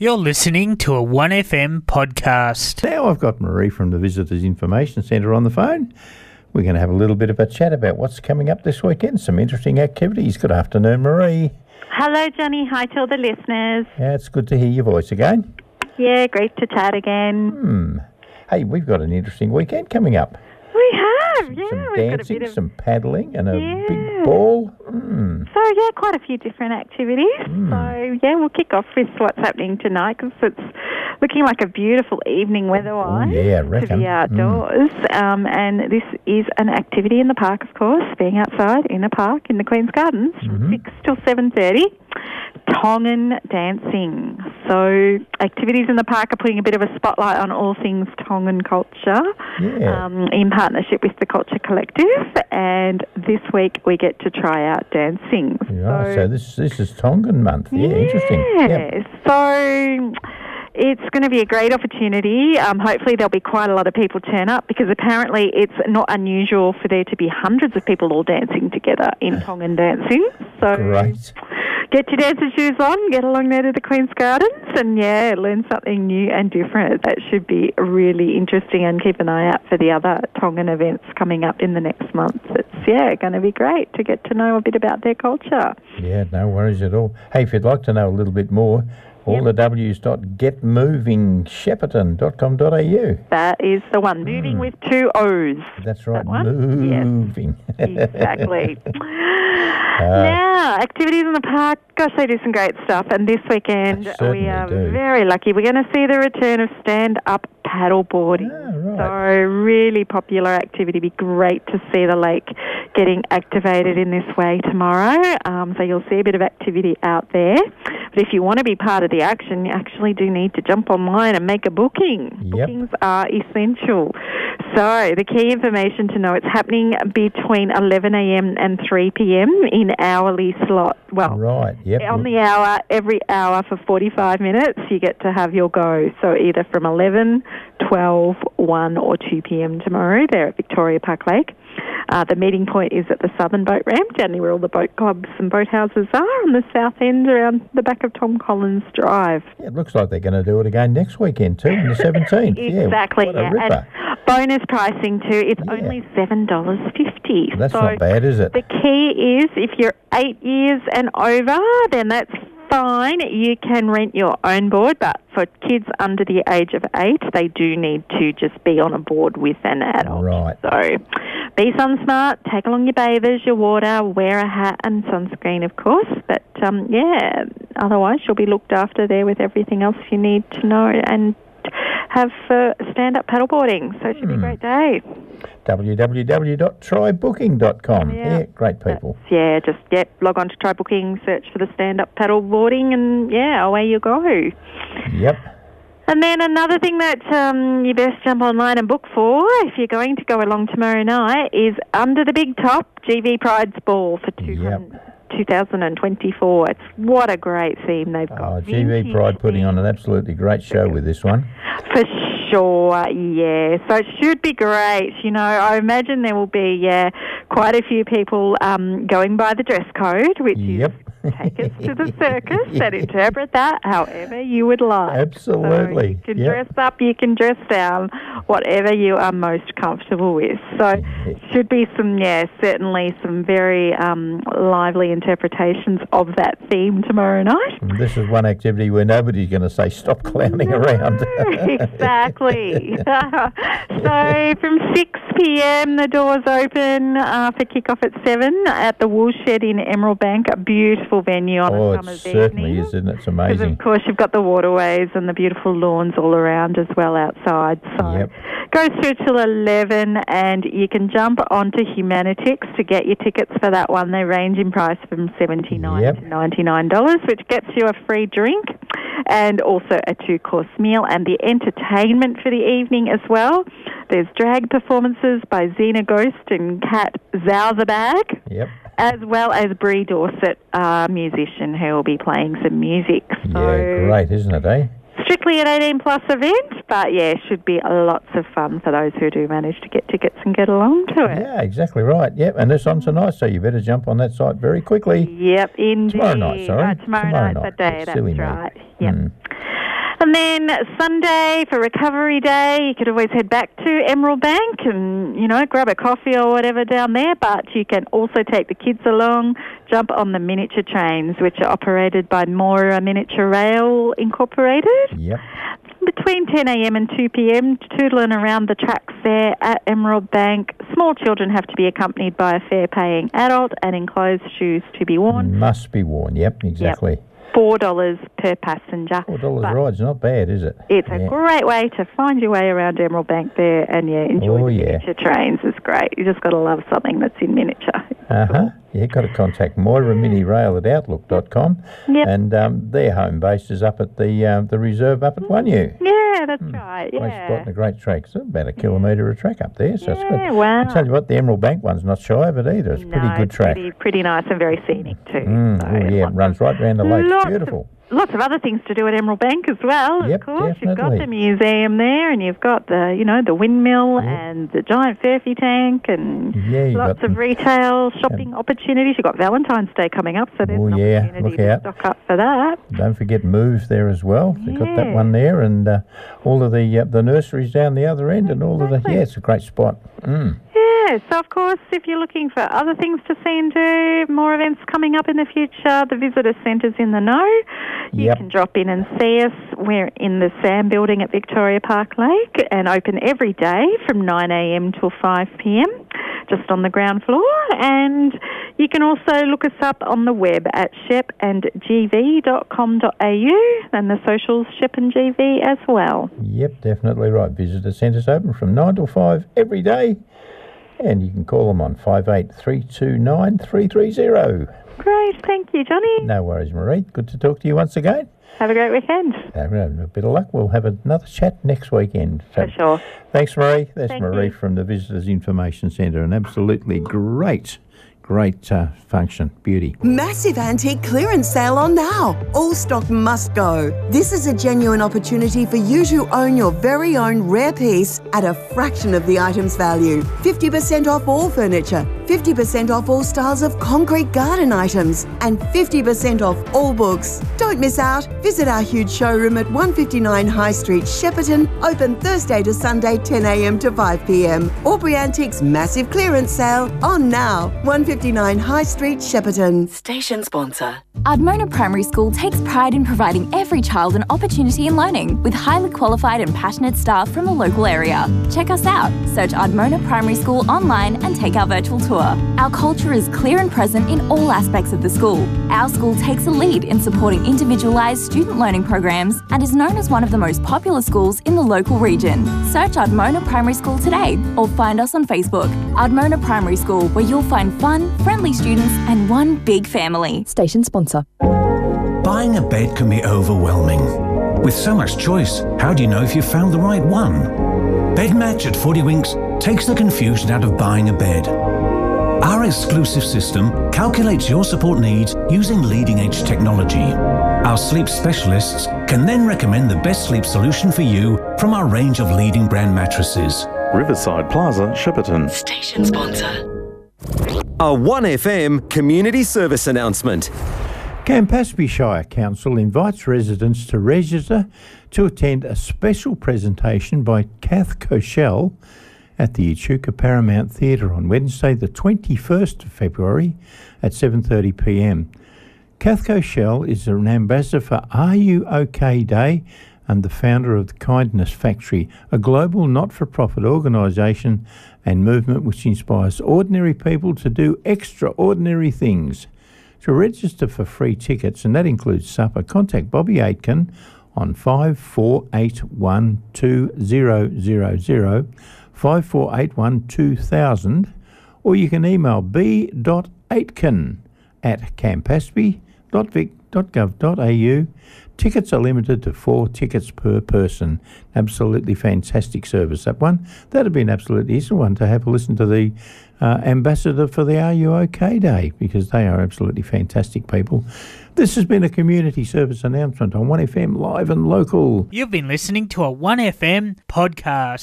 You're listening to a 1FM podcast. Now I've got Maree from the Visitors Information Centre on the phone. We're going to have a little bit of a chat about what's coming up this weekend, some interesting activities. Good afternoon, Maree. Hello, Johnny. Hi to all the listeners. Yeah, it's good to hear your voice again. Yeah, great to chat again. Hmm. Hey, we've got an interesting weekend coming up. We have, yeah. some we've dancing, got a bit of some paddling, and a Yeah. big ball. Hmm. so yeah, quite a few different activities. Hmm. So yeah, we'll kick off with what's happening tonight because it's looking like a beautiful evening weather-wise. Oh, yeah, I To be outdoors, um, and this is an activity in the park, of course, being outside in a park in the Queen's Gardens Mm-hmm. from six till seven thirty. Tongan dancing. So activities in the park are putting a bit of a spotlight on all things Tongan culture. Yeah. um, in partnership with the Culture Collective, and this week we get to try out dancing. Right, so this this is Tongan month. Yeah, interesting. Yep. Yes. So it's going to be a great opportunity. Um, hopefully, there'll be quite a lot of people turn up because apparently it's not unusual for there to be hundreds of people all dancing together in Tongan dancing. So Great. Get your dancing shoes on, get along there to the Queen's Gardens, and yeah, learn something new and different. That should be really interesting, and keep an eye out for the other Tongan events coming up in the next month. It's yeah, going to be great to get to know a bit about their culture. Yeah, no worries at all. Hey, if you'd like to know a little bit more, all the W's dot getmovingshepparton.com.au. That is the one. Moving Hmm. with two O's. That's right? Yes. moving. Exactly. Uh, now, activities in the park. Gosh, they do some great stuff. And this weekend, we are do. very lucky. We're going to see the return of stand-up paddleboarding. Ah, right. So, really popular activity. Be great to see the lake getting activated in this way tomorrow. Um, so you'll see a bit of activity out there. But if you want to be part of the action, you actually do need to jump online and make a booking. Yep. Bookings are essential. So the key information to know it's happening between 11 a.m. and 3 p.m. in hourly slot. Well, right, yep. on the hour, every hour for 45 minutes, you get to have your go. So either from 11, 12, 1 or 2 p.m. tomorrow there at Victoria Park Lake. Uh, the meeting point is at the southern boat ramp, down near where all the boat clubs and boathouses are, on the south end around the back of Tom Collins Drive. Yeah, it looks like they're going to do it again next weekend too, on the 17th. yeah, Exactly, yeah. ripper. And bonus pricing too. It's Yeah. only seven dollars fifty. That's so not bad, is it? The key is if you're eight years and over, then that's fine. You can rent your own board, but for kids under the age of eight, they do need to just be on a board with an adult. Right. So be sun smart, take along your bathers, your water, wear a hat and sunscreen, of course. But um, yeah, otherwise you'll be looked after there with everything else you need to know and have uh, stand-up paddleboarding. So it should be a Hmm. great day. www.trybooking.com. Yeah. Yeah, great people. Yeah, just yep, log on to try booking, search for the stand-up paddleboarding, and yeah, away you go. Yep. And then another thing that um, you best jump online and book for if you're going to go along tomorrow night is Under the Big Top GV Pride's Ball for two Yep. 2024. It's what a great theme they've got. Oh, GV Pride putting on an absolutely great show with this one. For sure, yeah. So it should be great. You know, I imagine there will be, yeah, quite a few people um, going by the dress code, which Yep. is take us to the circus and interpret that however you would like. Absolutely. So you can Yep. dress up, you can dress down, whatever you are most comfortable with. So should be some, yeah, certainly some very um, lively interpretations of that theme tomorrow night. This is one activity where nobody's going to say stop clowning around. exactly. so from 6 p.m. the doors open uh, for kick-off at 7 at the Woolshed in Emerald Bank, a beautiful venue on oh, a it certainly evening. is, isn't it? It's Because amazing. of course you've got the waterways and the beautiful lawns all around as well outside. So Yep. goes through till eleven, and you can jump onto Humanitix to get your tickets for that one. They range in price from seventy nine Yep. to ninety nine dollars, which gets you a free drink and also a two course meal and the entertainment for the evening as well. There's drag performances by Xena Ghost and Kat Zauzerbag Yep. As well as Brie Dorset, a musician who will be playing some music. So Yeah, great, isn't it, eh? strictly an 18 plus event, but yeah, should be lots of fun for those who do manage to get tickets and get along to it. Yeah, exactly right. Yep, and this on tonight, so you better jump on that site very quickly. Yep, indeed. Tomorrow night, sorry. Right, tomorrow, Tomorrow night, night. that day, That's that's right. Yep. Mm. And then Sunday for Recovery Day, you could always head back to Emerald Bank and, you know, grab a coffee or whatever down there. But you can also take the kids along, jump on the miniature trains, which are operated by Moira Miniature Rail Incorporated. Yep. Between 10am and 2pm, tootling around the tracks there at Emerald Bank. Small children have to be accompanied by a fair paying adult and enclosed shoes to be worn. Must be worn. Yep, exactly. $4 per passenger. Four dollars ride's not bad, is it? It's a great way to find your way around Emerald Bank there and yeah, enjoy Oh, the yeah. miniature trains. It's great. You just got to love something that's in miniature. Uh huh. Yeah, got to contact Moira Mini Rail at outlook.com. Yep. And um, their home base is up at the uh, the reserve up at Wunghnu. Yeah, that's right. Great spot Yeah. and a great track. It's about a kilometre of track up there, so it's Yeah, good. wow. I tell you what, the Emerald Bank one's not shy of it either. It's a pretty good track. Pretty, pretty nice and very scenic too. Mm, So oh, yeah, it runs right round the lake. It's beautiful. Lots of other things to do at Emerald Bank as well. Yep, of course, you've got the museum there, and you've got the you know the windmill and the giant Furphy tank, and Yeah, lots of retail shopping opportunities. You've got Valentine's Day coming up, so there's Oh, an yeah, opportunity look to out. stock up for that. Don't forget moves there as well. They've got that one there, and uh, all of the uh, the nurseries down the other end, and all of the yeah, it's a great spot. Mm. Yeah, so of course, if you're looking for other things to see and do, more events coming up in the future, the visitor centre's in the know. You Yep. can drop in and see us. We're in the SAM building at Victoria Park Lake and open every day from 9am till 5pm, just on the ground floor. And you can also look us up on the web at shepandgv.com.au and the socials Shep and GV as well. Yep, definitely right. Visitor centres open from 9 till 5 every day. And you can call them on 58329330. Great, thank you, Johnny. No worries, Maree. Good to talk to you once again. Have a great weekend. Have a bit of luck. We'll have another chat next weekend. So For sure. Thanks, Maree. That's Thank Maree you. from the Visitors Information Centre. An absolutely great, great uh, function. Beauty. Massive antique clearance sale on now. All stock must go. This is a genuine opportunity for you to own your very own rare piece at a fraction of the item's value. 50% off all furniture, 50% off all styles of concrete garden items, and 50% off all books. Don't miss out. Visit our huge showroom at 159 High Street, Shepparton, open Thursday to Sunday 10am to 5pm. Aubrey Antiques massive clearance sale on now. 159 High Street, Shepparton. Station sponsor. Ardmona Primary School takes pride in providing every child an opportunity in learning with highly qualified and passionate staff from the local area. Check us out. Search Ardmona Primary School online and take our virtual tour. Our culture is clear and present in all aspects of the school. Our school takes a lead in supporting individualised student learning programs and is known as one of the most popular schools in the local region. Search Ardmona Primary School today or find us on Facebook. Ardmona Primary School, where you'll find fun, friendly students and one big family. Station sponsor. Buying a bed can be overwhelming. With so much choice, how do you know if you've found the right one? BedMatch at 40 Winks takes the confusion out of buying a bed. Our exclusive system calculates your support needs using leading edge technology. Our sleep specialists can then recommend the best sleep solution for you from our range of leading brand mattresses. Riverside Plaza, Shepparton. Station sponsor. A 1FM community service announcement. Campaspe Shire Council invites residents to register to attend a special presentation by Kath Koschel at the Echuca Paramount Theatre on Wednesday, the 21st of February at 7:30 p.m. Kath Koschel is an ambassador for Are You OK Day and the founder of the Kindness Factory, a global not-for-profit organisation and movement which inspires ordinary people to do extraordinary things. To register for free tickets, and that includes supper, contact Bobby Aitken on 54812000, 54812000, or you can email b.aitken at campaspe.vic.gov.au. Tickets are limited to four tickets per person. Absolutely fantastic service, that one. That'd be an absolutely excellent one to have a listen to the uh, ambassador for the Are You OK Day because they are absolutely fantastic people. This has been a community service announcement on 1FM Live and Local. You've been listening to a 1FM podcast.